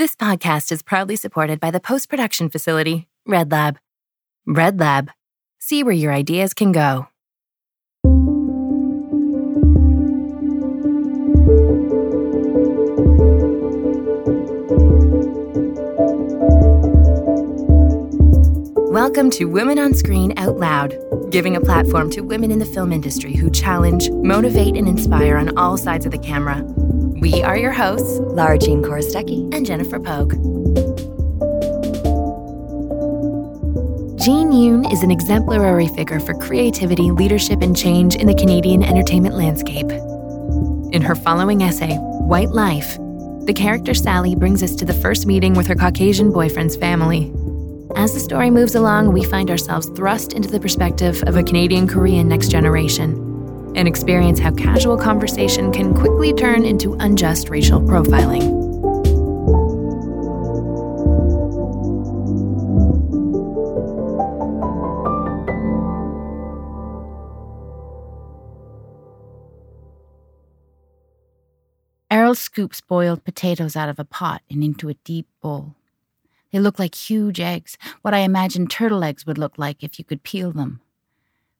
This podcast is proudly supported by the post production facility, Red Lab. Red Lab. See where your ideas can go. Welcome to Women on Screen Out Loud, giving a platform to women in the film industry who challenge, motivate, and inspire on all sides of the camera. We are your hosts, Lara Jean Korostecki and Jennifer Pogue. Jean Yoon is an exemplary figure for creativity, leadership, and change in the Canadian entertainment landscape. In her following essay, White Life, the character Sally brings us to the first meeting with her Caucasian boyfriend's family. As the story moves along, we find ourselves thrust into the perspective of a Canadian Korean next generation and experience how casual conversation can quickly turn into unjust racial profiling. Errol scoops boiled potatoes out of a pot and into a deep bowl. They look like huge eggs, what I imagine turtle eggs would look like if you could peel them.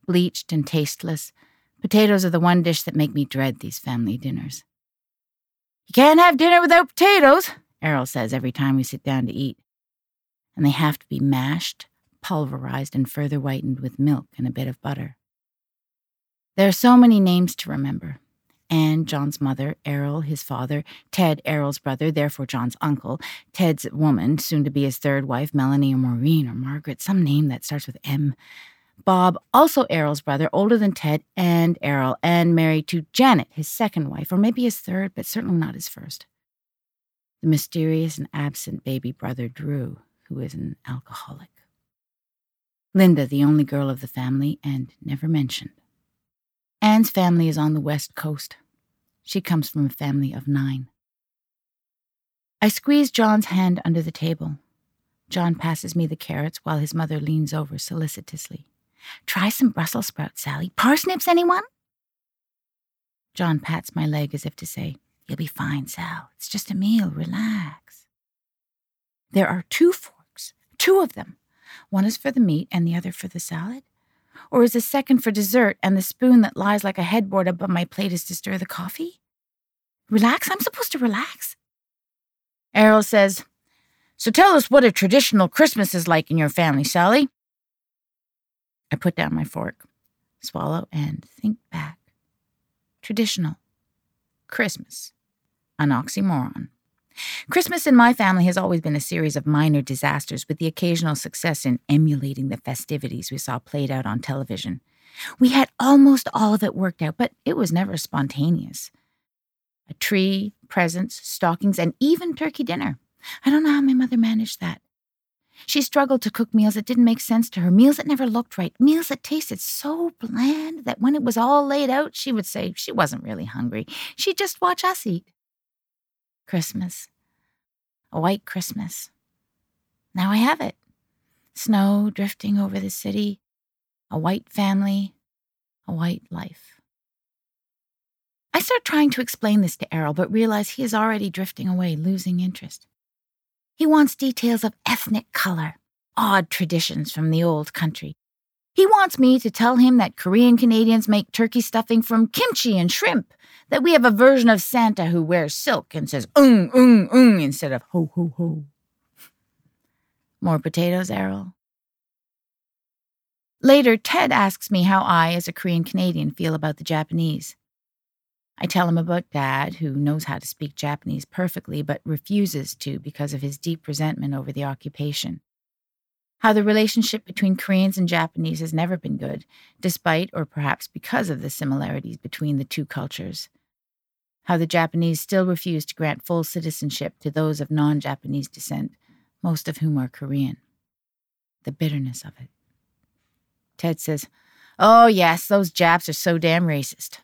Bleached and tasteless, potatoes are the one dish that make me dread these family dinners. You can't have dinner without potatoes, Errol says every time we sit down to eat. And they have to be mashed, pulverized, and further whitened with milk and a bit of butter. There are so many names to remember. Anne, John's mother, Errol, his father, Ted, Errol's brother, therefore John's uncle, Ted's woman, soon to be his third wife, Melanie or Maureen or Margaret, some name that starts with M. Bob, also Errol's brother, older than Ted and Errol, and married to Janet, his second wife, or maybe his third, but certainly not his first. The mysterious and absent baby brother, Drew, who is an alcoholic. Linda, the only girl of the family, and never mentioned. Anne's family is on the west coast. She comes from a family of nine. I squeeze John's hand under the table. John passes me the carrots while his mother leans over solicitously. Try some Brussels sprouts, Sally. Parsnips, anyone? John pats my leg as if to say, You'll be fine, Sal. It's just a meal. Relax. There are two forks, two of them. One is for the meat and the other for the salad. Or is the second for dessert and the spoon that lies like a headboard above my plate is to stir the coffee? Relax? I'm supposed to relax? Errol says, So tell us what a traditional Christmas is like in your family, Sally. I put down my fork, swallow, and think back. Traditional. Christmas. An oxymoron. Christmas in my family has always been a series of minor disasters, with the occasional success in emulating the festivities we saw played out on television. We had almost all of it worked out, but it was never spontaneous. A tree, presents, stockings, and even turkey dinner. I don't know how my mother managed that. She struggled to cook meals that didn't make sense to her, meals that never looked right, meals that tasted so bland that when it was all laid out, she would say she wasn't really hungry. She'd just watch us eat. Christmas. A white Christmas. Now I have it. Snow drifting over the city, a white family, a white life. I start trying to explain this to Errol, but realize he is already drifting away, losing interest. He wants details of ethnic color, odd traditions from the old country. He wants me to tell him that Korean Canadians make turkey stuffing from kimchi and shrimp, that we have a version of Santa who wears silk and says ung, ung, ung instead of ho, ho, ho. More potatoes, Errol? Later, Ted asks me how I, as a Korean Canadian, feel about the Japanese. I tell him about Dad, who knows how to speak Japanese perfectly but refuses to because of his deep resentment over the occupation. How the relationship between Koreans and Japanese has never been good, despite or perhaps because of the similarities between the two cultures. How the Japanese still refuse to grant full citizenship to those of non Japanese descent, most of whom are Korean. The bitterness of it. Ted says, Oh, yes, those Japs are so damn racist.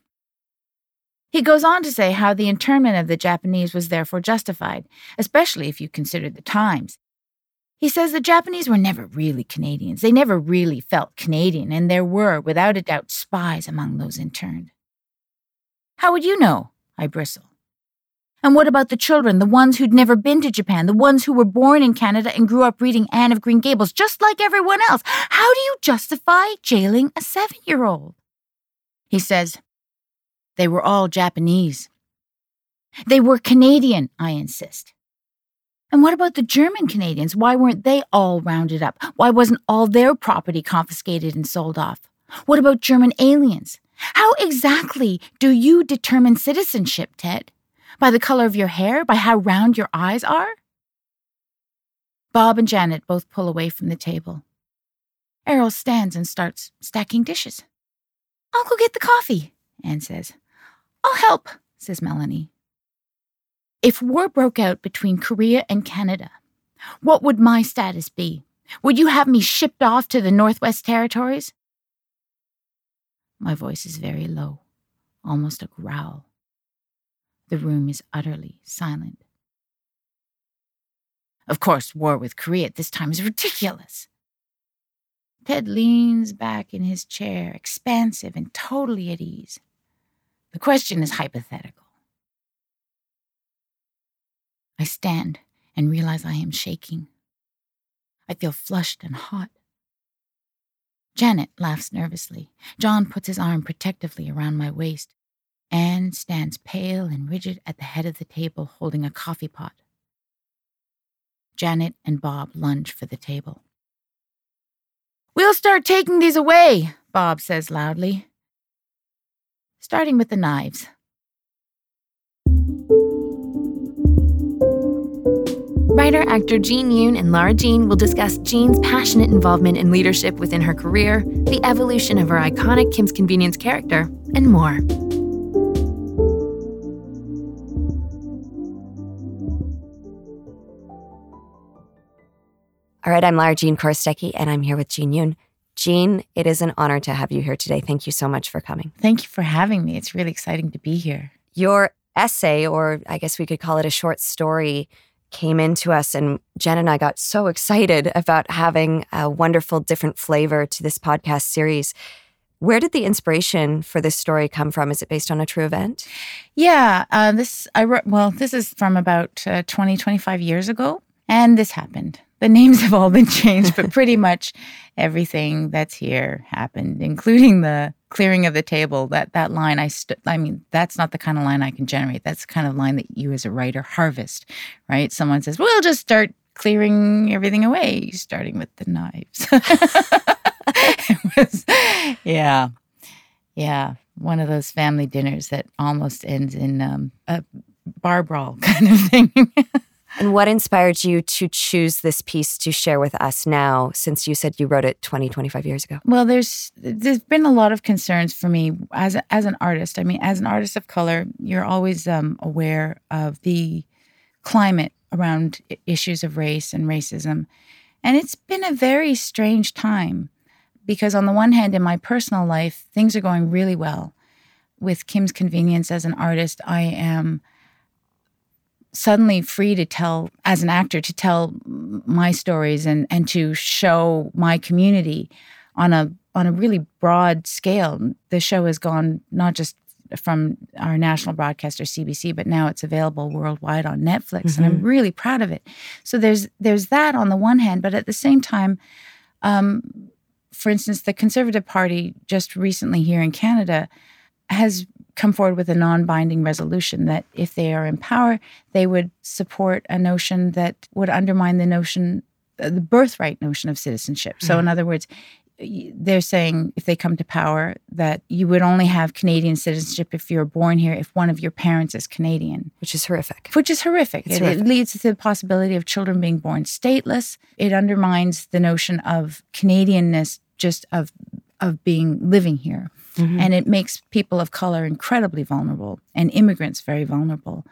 He goes on to say how the internment of the Japanese was therefore justified, especially if you consider the times. He says the Japanese were never really Canadians. They never really felt Canadian, and there were, without a doubt, spies among those interned. How would you know? I bristle. And what about the children, the ones who'd never been to Japan, the ones who were born in Canada and grew up reading Anne of Green Gables, just like everyone else? How do you justify jailing a seven year old? He says, They were all Japanese. They were Canadian, I insist. And what about the German Canadians? Why weren't they all rounded up? Why wasn't all their property confiscated and sold off? What about German aliens? How exactly do you determine citizenship, Ted? By the color of your hair? By how round your eyes are? Bob and Janet both pull away from the table. Errol stands and starts stacking dishes. I'll go get the coffee, Anne says. I'll help, says Melanie. If war broke out between Korea and Canada, what would my status be? Would you have me shipped off to the Northwest Territories? My voice is very low, almost a growl. The room is utterly silent. Of course, war with Korea at this time is ridiculous. Ted leans back in his chair, expansive and totally at ease. The question is hypothetical. I stand and realize I am shaking. I feel flushed and hot. Janet laughs nervously. John puts his arm protectively around my waist. Anne stands pale and rigid at the head of the table holding a coffee pot. Janet and Bob lunge for the table. We'll start taking these away, Bob says loudly. Starting with the knives. Writer actor Jean Yoon and Lara Jean will discuss Jean's passionate involvement in leadership within her career, the evolution of her iconic Kim's Convenience character, and more. All right, I'm Lara Jean Korostecki, and I'm here with Jean Yoon. Jean, it is an honor to have you here today. Thank you so much for coming. Thank you for having me. It's really exciting to be here. Your essay, or I guess we could call it a short story, came into us, and Jen and I got so excited about having a wonderful, different flavor to this podcast series. Where did the inspiration for this story come from? Is it based on a true event? Yeah, uh, this I wrote. Well, this is from about uh, 20, 25 years ago, and this happened. The names have all been changed, but pretty much everything that's here happened, including the clearing of the table. That that line, I st- I mean, that's not the kind of line I can generate. That's the kind of line that you, as a writer, harvest. Right? Someone says, "We'll just start clearing everything away, starting with the knives." was, yeah, yeah, one of those family dinners that almost ends in um, a bar brawl kind of thing. And what inspired you to choose this piece to share with us now, since you said you wrote it 20, 25 years ago? Well, there's there's been a lot of concerns for me as as an artist. I mean, as an artist of color, you're always um, aware of the climate around issues of race and racism, and it's been a very strange time because on the one hand in my personal life things are going really well with kim's convenience as an artist i am suddenly free to tell as an actor to tell my stories and and to show my community on a on a really broad scale the show has gone not just from our national broadcaster CBC but now it's available worldwide on Netflix mm-hmm. and I'm mm-hmm. really proud of it so there's there's that on the one hand but at the same time um, for instance, the Conservative Party just recently here in Canada has come forward with a non binding resolution that if they are in power, they would support a notion that would undermine the notion, uh, the birthright notion of citizenship. So, mm-hmm. in other words, they're saying if they come to power that you would only have Canadian citizenship if you're born here if one of your parents is Canadian, which is horrific. Which is horrific. It, horrific. it, leads to the possibility of children being born stateless. It undermines the notion of Canadianness just of of being living here. Mm-hmm. And it makes people of color incredibly vulnerable and immigrants very vulnerable.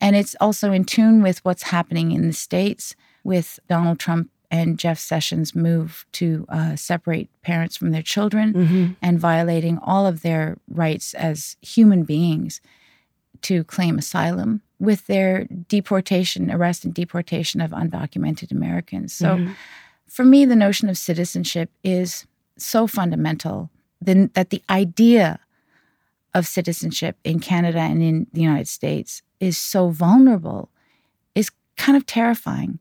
And it's also in tune with what's happening in the States with Donald Trump and Jeff Sessions' move to uh, separate parents from their children mm-hmm. and violating all of their rights as human beings to claim asylum with their deportation, arrest and deportation of undocumented Americans. So mm-hmm for me, the notion of citizenship is so fundamental that the idea of citizenship in Canada and in the United States is so vulnerable is kind of terrifying.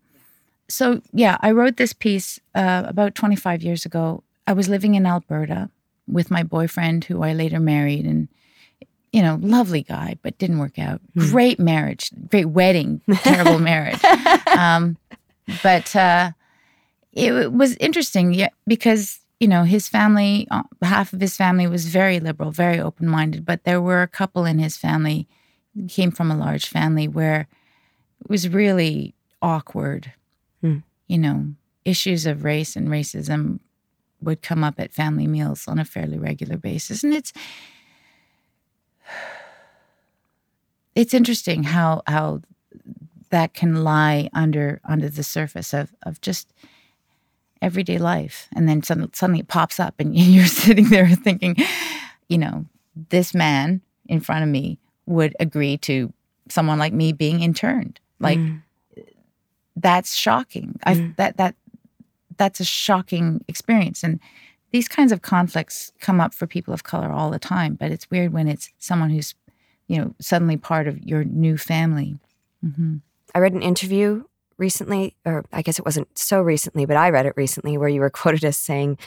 So, yeah, I wrote this piece uh, about 25 years ago. I was living in Alberta with my boyfriend, who I later married, and you know, lovely guy, but didn't work out. Mm. Great marriage, great wedding, terrible marriage. Um, but uh, it was interesting yeah, because you know his family, uh, half of his family was very liberal, very open minded, but there were a couple in his family came from a large family where it was really awkward. Mm. You know, issues of race and racism would come up at family meals on a fairly regular basis, and it's it's interesting how how that can lie under under the surface of of just everyday life and then suddenly, suddenly it pops up and you're sitting there thinking you know this man in front of me would agree to someone like me being interned like mm. that's shocking mm. i that that that's a shocking experience and these kinds of conflicts come up for people of color all the time but it's weird when it's someone who's you know suddenly part of your new family mm-hmm. i read an interview recently or i guess it wasn't so recently but i read it recently where you were quoted as saying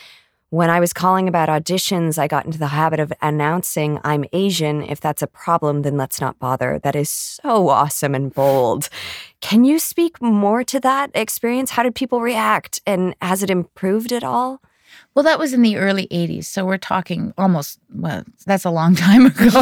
when I was calling about auditions, I got into the habit of announcing I'm Asian. If that's a problem, then let's not bother. That is so awesome and bold. Can you speak more to that experience? How did people react? And has it improved at all? Well, that was in the early 80s. So we're talking almost, well, that's a long time ago.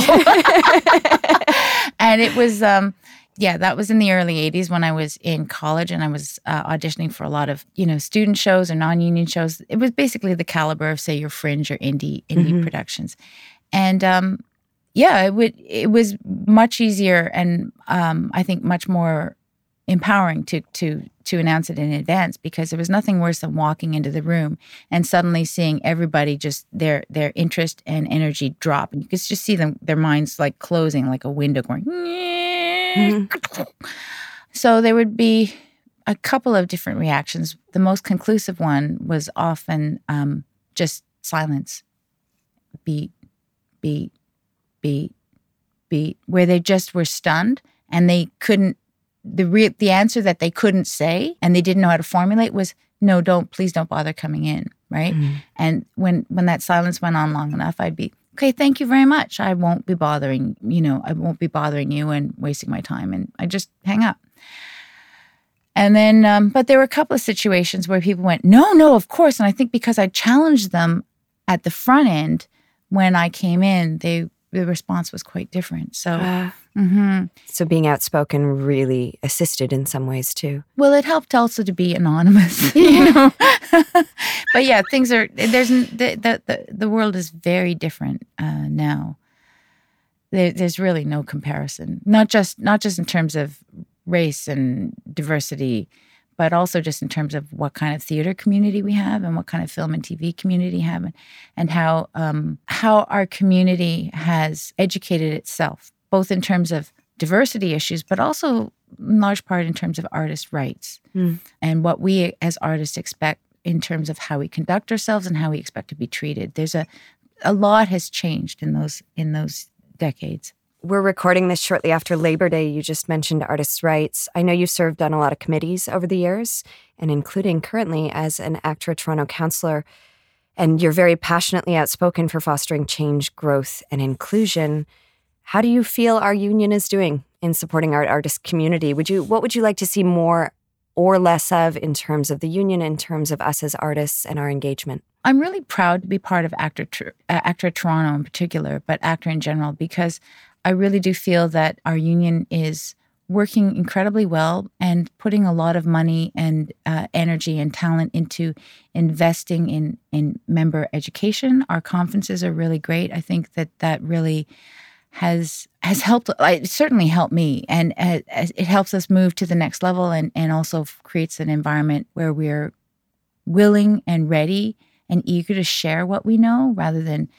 and it was, um, yeah, that was in the early 80s when I was in college and I was uh, auditioning for a lot of, you know, student shows or non-union shows. It was basically the caliber of say your fringe or indie indie mm-hmm. productions. And um yeah, it would it was much easier and um I think much more empowering to to to announce it in advance because there was nothing worse than walking into the room and suddenly seeing everybody just their their interest and energy drop and you could just see them their minds like closing like a window going mm-hmm. so there would be a couple of different reactions. The most conclusive one was often um, just silence. Beat beat beat beat where they just were stunned and they couldn't the re- the answer that they couldn't say and they didn't know how to formulate was no don't please don't bother coming in right? Mm. And when when that silence went on long enough i'd be okay thank you very much. I won't be bothering you know i won't be bothering you and wasting my time. And i just hang up. And then um, but there were a couple of situations where people went no no of course. And i think because i challenged them at the front end when i came in they the response was quite different. So uh Mm-hmm. So being outspoken really assisted in some ways too. Well, it helped also to be anonymous, you know. but yeah, things are there's the the the, world is very different uh, now. There, there's really no comparison. Not just not just in terms of race and diversity, but also just in terms of what kind of theater community we have and what kind of film and TV community have, and, and how um, how our community has educated itself both in terms of diversity issues, but also in large part in terms of artist rights mm. and what we as artists expect in terms of how we conduct ourselves and how we expect to be treated. There's a a lot has changed in those in those decades. We're recording this shortly after Labor Day. You just mentioned artists' rights. I know you served on a lot of committees over the years, and including currently as an ACTRA Toronto councillor. And you're very passionately outspoken for fostering change, growth, and inclusion. How do you feel our union is doing in supporting our artist community? Would you what would you like to see more or less of in terms of the union, in terms of us as artists and our engagement? I'm really proud to be part of ACTRA uh, ACTRA Toronto in particular, but ACTRA in general, because I really do feel that our union is working incredibly well and putting a lot of money and uh, energy and talent into investing in in member education. Our conferences are really great. I think that that really has has helped it certainly helped me and uh, it helps us move to the next level and and also creates an environment where we're willing and ready and eager to share what we know rather than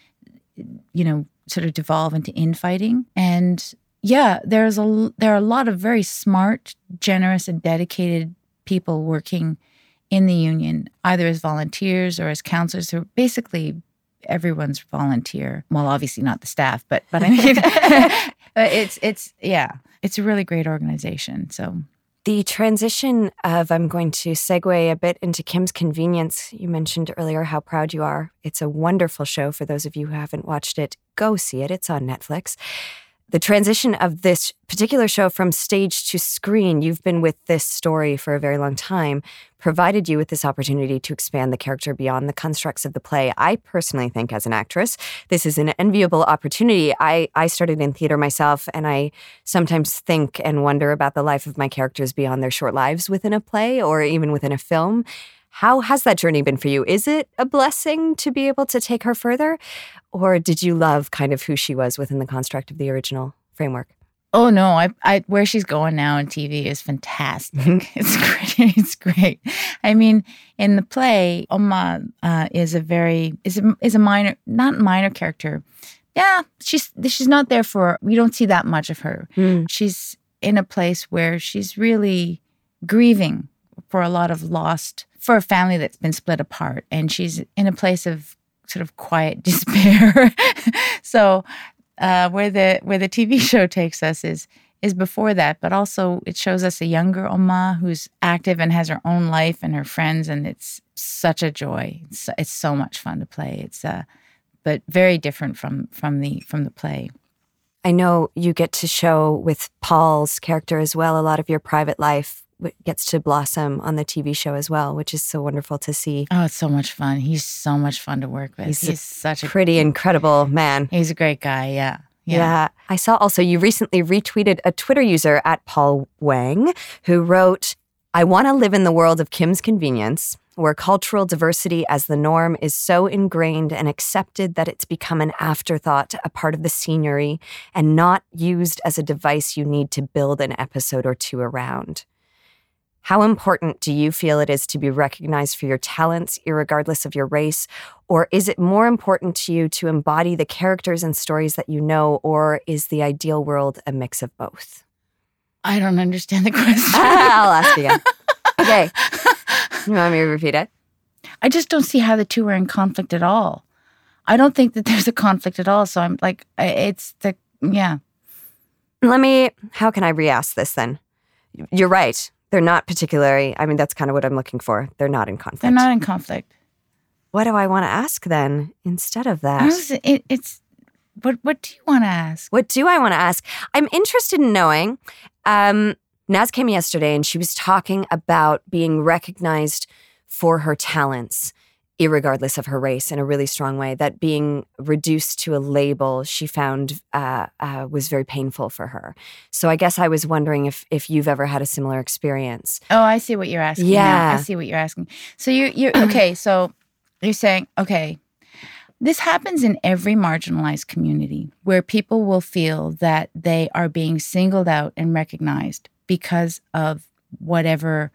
you know sort of devolve into infighting. And yeah there's a there are a lot of very smart generous and dedicated people working in the union either as volunteers or as councillors who are basically everyone's volunteer. Well, obviously not the staff, but but I mean, it's it's yeah, it's a really great organization. So the transition of I'm going to segue a bit into Kim's Convenience. You mentioned earlier how proud you are. It's a wonderful show. For those of you who haven't watched it, go see it. It's on Netflix the transition of this particular show from stage to screen, you've been with this story for a very long time, provided you with this opportunity to expand the character beyond the constructs of the play. I personally think, as an actress, this is an enviable opportunity. I, I started in theater myself, and I sometimes think and wonder about the life of my characters beyond their short lives within a play or even within a film. How has that journey been for you? Is it a blessing to be able to take her further? Or did you love kind of who she was within the construct of the original framework? Oh no, I, I where she's going now on TV is fantastic. Mm-hmm. it's great. It's great. I mean, in the play, Umma uh, is a very is a, is a minor, not minor character. Yeah, she's she's not there for. We don't see that much of her. Mm. She's in a place where she's really grieving for a lot of lost for a family that's been split apart and she's in a place of sort of quiet despair. so uh, where the where the TV show takes us is is before that, but also it shows us a younger Umma who's active and has her own life and her friends, and it's such a joy. It's, it's so much fun to play. It's uh, but very different from from the from the play. I know you get to show with Paul's character as well a lot of your private life gets to blossom on the TV show as well, which is so wonderful to see. Oh, it's so much fun. He's so much fun to work with. He's, he's such a pretty incredible man. He's a great guy. Yeah. yeah. Yeah. I saw also you recently retweeted a Twitter user at Paul Wang who wrote, I want to live in the world of Kim's convenience, where cultural diversity as the norm is so ingrained and accepted that it's become an afterthought, a part of the scenery, and not used as a device you need to build an episode or two around. How important do you feel it is to be recognized for your talents, regardless of your race? Or is it more important to you to embody the characters and stories that you know, or is the ideal world a mix of both? I don't understand the question. I'll ask again. okay. You want me to repeat it? I just don't see how the two are in conflict at all. I don't think that there's a conflict at all. So I'm like, it's the, yeah. Let me, how can I re ask this then? You're right they're not particularly, I mean, that's kind of what I'm looking for. They're not in conflict. They're not in conflict. What do I want to ask then instead of that? it, it's, what, what do you want to ask? What do I want to ask? I'm interested in knowing. Um, Naz came yesterday and she was talking about being recognized for her talents regardless of her race in a really strong way that being reduced to a label she found uh, uh, was very painful for her. So i guess i was wondering if if you've ever had a similar experience. Oh i see what you're asking. Yeah now. i see what you're asking. So you you okay so you're saying okay this happens in every marginalized community where people will feel that they are being singled out and recognized because of whatever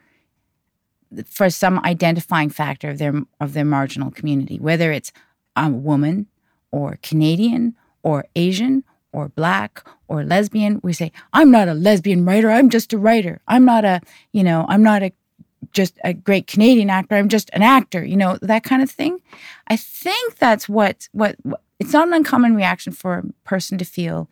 for some identifying factor of their of their marginal community, whether it's a woman or Canadian or Asian or black or lesbian. We say, I'm not a lesbian writer, I'm just a writer. I'm not a, you know, I'm not a just a great Canadian actor, I'm just an actor, you know, that kind of thing. I think that's what what, what it's not an uncommon reaction for a person to feel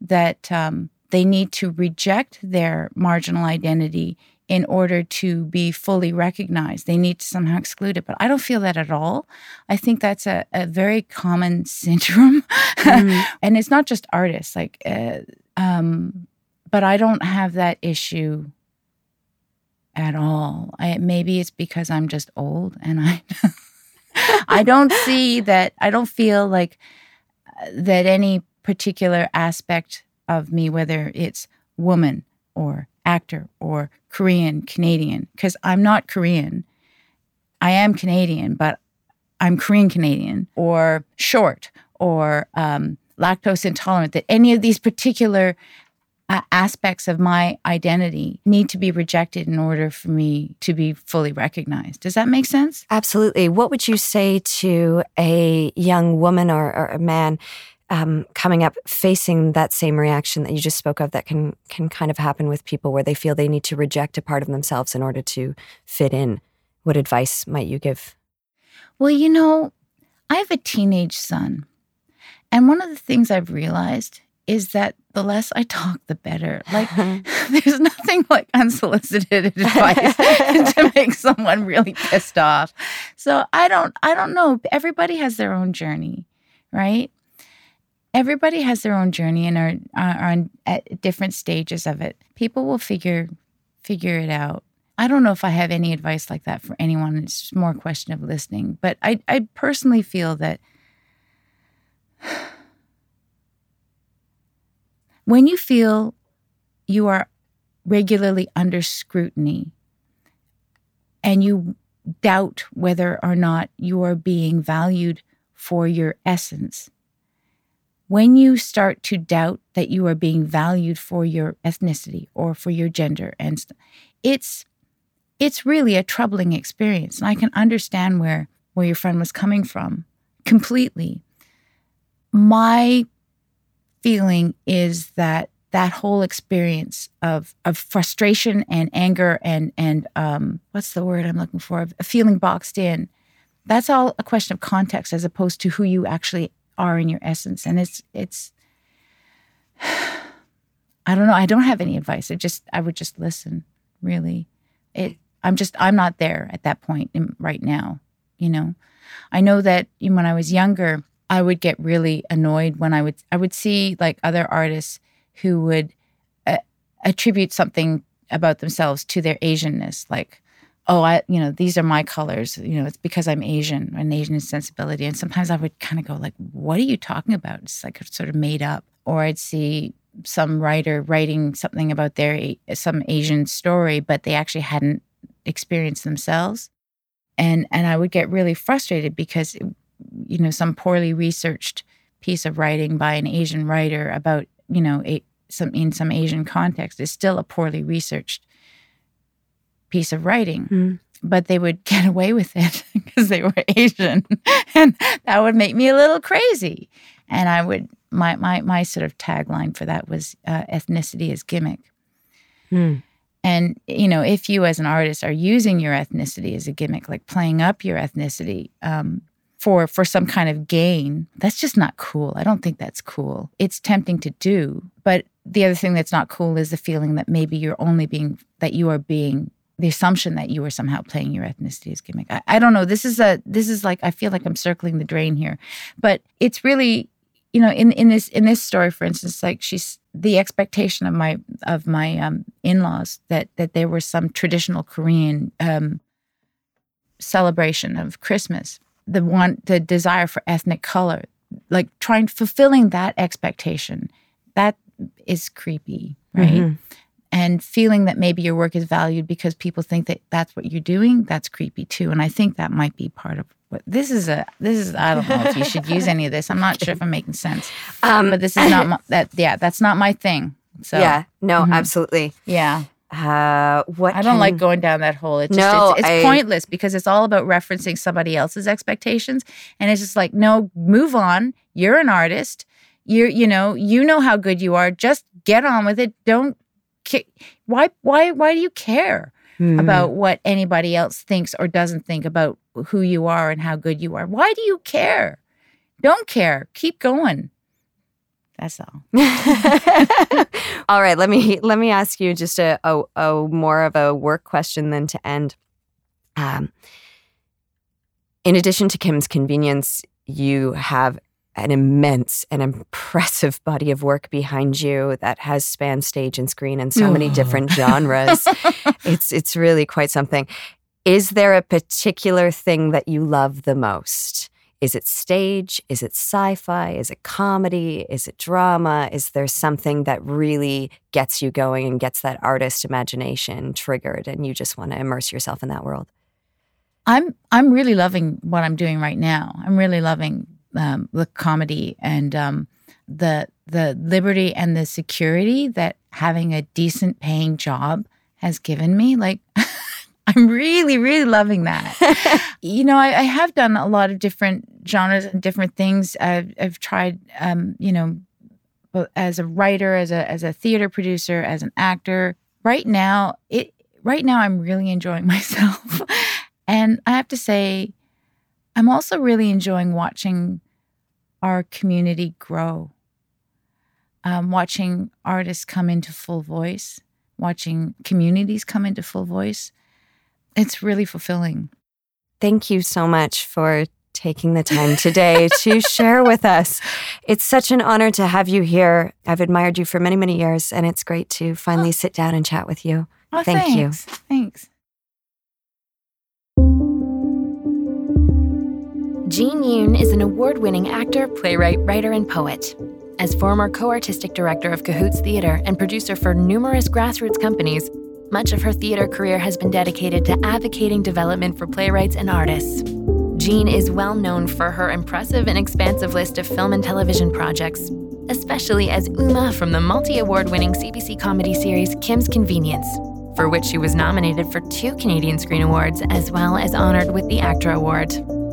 that um, they need to reject their marginal identity in order to be fully recognized. They need to somehow exclude it. But I don't feel that at all. I think that's a, a very common syndrome. Mm-hmm. and it's not just artists, like, uh, um, but I don't have that issue at all. I, maybe it's because I'm just old and I. I don't see that. I don't feel like uh, that any particular aspect of me, whether it's woman or actor or Korean Canadian because I'm not Korean. I am Canadian, but I'm Korean Canadian or short or um, lactose intolerant, that any of these particular uh, aspects of my identity need to be rejected in order for me to be fully recognized. Does that make sense? Absolutely. What would you say to a young woman or, or a man um, coming up facing that same reaction that you just spoke of that can can kind of happen with people where they feel they need to reject a part of themselves in order to fit in what advice might you give well you know I have a teenage son. And one of the things I've realized is that the less I talk, the better. Like, there's nothing like unsolicited advice to make someone really pissed off. So I don't, I don't know. Everybody has their own journey, right? Everybody has their own journey and are, are on at different stages of it. People will figure figure it out. I don't know if I have any advice like that for anyone. It's more a question of listening. But I, I personally feel that when you feel you are regularly under scrutiny and you doubt whether or not you are being valued for your essence, when you start to doubt that you are being valued for your ethnicity or for your gender and st- it's it's really a troubling experience and i can understand where where your friend was coming from completely my feeling is that that whole experience of of frustration and anger and and um, what's the word I'm looking for? Feeling boxed in. That's all a question of context as opposed to who you actually are in your essence. And it's it's I don't know. I don't have any advice. I just I would just listen. Really, it. I'm just I'm not there at that point in, right now. You know, I know that when I was younger, I would get really annoyed when I would I would see like other artists who would uh, attribute something about themselves to their Asianness, like oh, I, you know, these are my colors. You know, it's because I'm Asian, an Asian sensibility. And sometimes I would kind of go like, what are you talking about? It's like sort of made up. Or I'd see some writer writing something about their some Asian story, but they actually hadn't experienced themselves. And and I would get really frustrated because, you know, some poorly researched piece of writing by an Asian writer about, you know, a, some in some Asian context is still a poorly researched piece of writing. Mm. But they would get away with it because they were Asian. and that would make me a little crazy. And I would, my, my, my sort of tagline for that was uh, ethnicity is gimmick. Mm. And, you know, if you as an artist are using your ethnicity as a gimmick, like playing up your ethnicity, um, for for some kind of gain that's just not cool i don't think that's cool it's tempting to do but the other thing that's not cool is the feeling that maybe you're only being that you are being the assumption that you were somehow playing your ethnicity as gimmick. I, I, don't know. This is a this is like I feel like I'm circling the drain here, but it's really you know in in this in this story, for instance, like she's the expectation of my of my um, in laws that that there was some traditional Korean um, celebration of Christmas, the one the desire for ethnic color, like trying fulfilling that expectation, that is creepy, right? Mm-hmm and feeling that maybe your work is valued because people think that that's what you're doing that's creepy too and i think that might be part of what this is a this is i don't know if you should use any of this i'm not sure if i'm making sense um, but this is not my, that yeah that's not my thing so yeah no mm-hmm. absolutely yeah uh, what I don't can... like going down that hole. It's just no, it's, it's I... pointless because it's all about referencing somebody else's expectations, and it's just like no, move on. You're an artist. You're you know you know how good you are. Just get on with it. Don't why why why do you care mm. about what anybody else thinks or doesn't think about who you are and how good you are? Why do you care? Don't care. Keep going. That's all. all right, let me let me ask you just a, a, a more of a work question than to end. Um, in addition to Kim's convenience, you have an immense and impressive body of work behind you that has spanned stage and screen in so many different genres. it's it's really quite something. Is there a particular thing that you love the most? Is it stage? Is it sci-fi? Is it comedy? Is it drama? Is there something that really gets you going and gets that artist imagination triggered and you just want to immerse yourself in that world? I'm I'm really loving what I'm doing right now. I'm really loving um, the comedy and um, the the liberty and the security that having a decent paying job has given me. Like, I'm really, really loving that. you know, I, I, have done a lot of different genres and different things. I've, I've tried, um, you know, as a writer, as a as a theater producer, as an actor. Right now, it right now I'm really enjoying myself, and I have to say, I'm also really enjoying watching our community grow, um, watching artists come into full voice, watching communities come into full voice. It's really fulfilling. Thank you so much for taking the time today to share with us. It's such an honor to have you here. I've admired you for many, many years, and it's great to finally oh. sit down and chat with you. Oh, Thank thanks. you. Thanks. Jean Yoon is an award winning actor, playwright, writer, and poet. As former co artistic director of Cahoots Theatre and producer for numerous grassroots companies, much of her theater career has been dedicated to advocating development for playwrights and artists. Jean is well known for her impressive and expansive list of film and television projects, especially as Umma from the multi award winning CBC comedy series Kim's Convenience, for which she was nominated for two Canadian Screen Awards as well as honored with the ACTRA Award.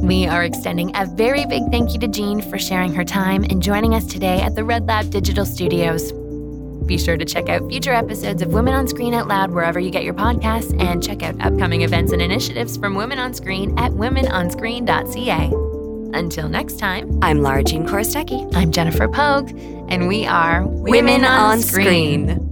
We are extending a very big thank you to Jean for sharing her time and joining us today at the Red Lab Digital Studios. Be sure to check out future episodes of Women on Screen Out Loud wherever you get your podcasts and check out upcoming events and initiatives from Women on Screen at womenonscreen.ca. Until next time, I'm Lara Jean Korostecki. I'm Jennifer Pogue, and we are Women, Women on, screen. screen.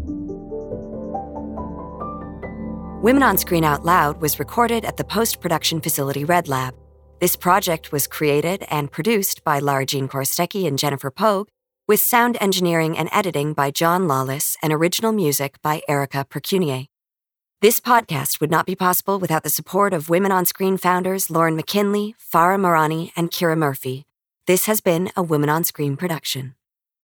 Women on Screen Out Loud was recorded at the post production facility Red Lab. This project was created and produced by Lara Jean Korostecki and Jennifer Pogue with sound engineering and editing by John Lawless and original music by Erica Percunier. This podcast would not be possible without the support of Women on Screen founders Lauren McKinley, Farah Marani, and Kira Murphy. This has been a Women on Screen production.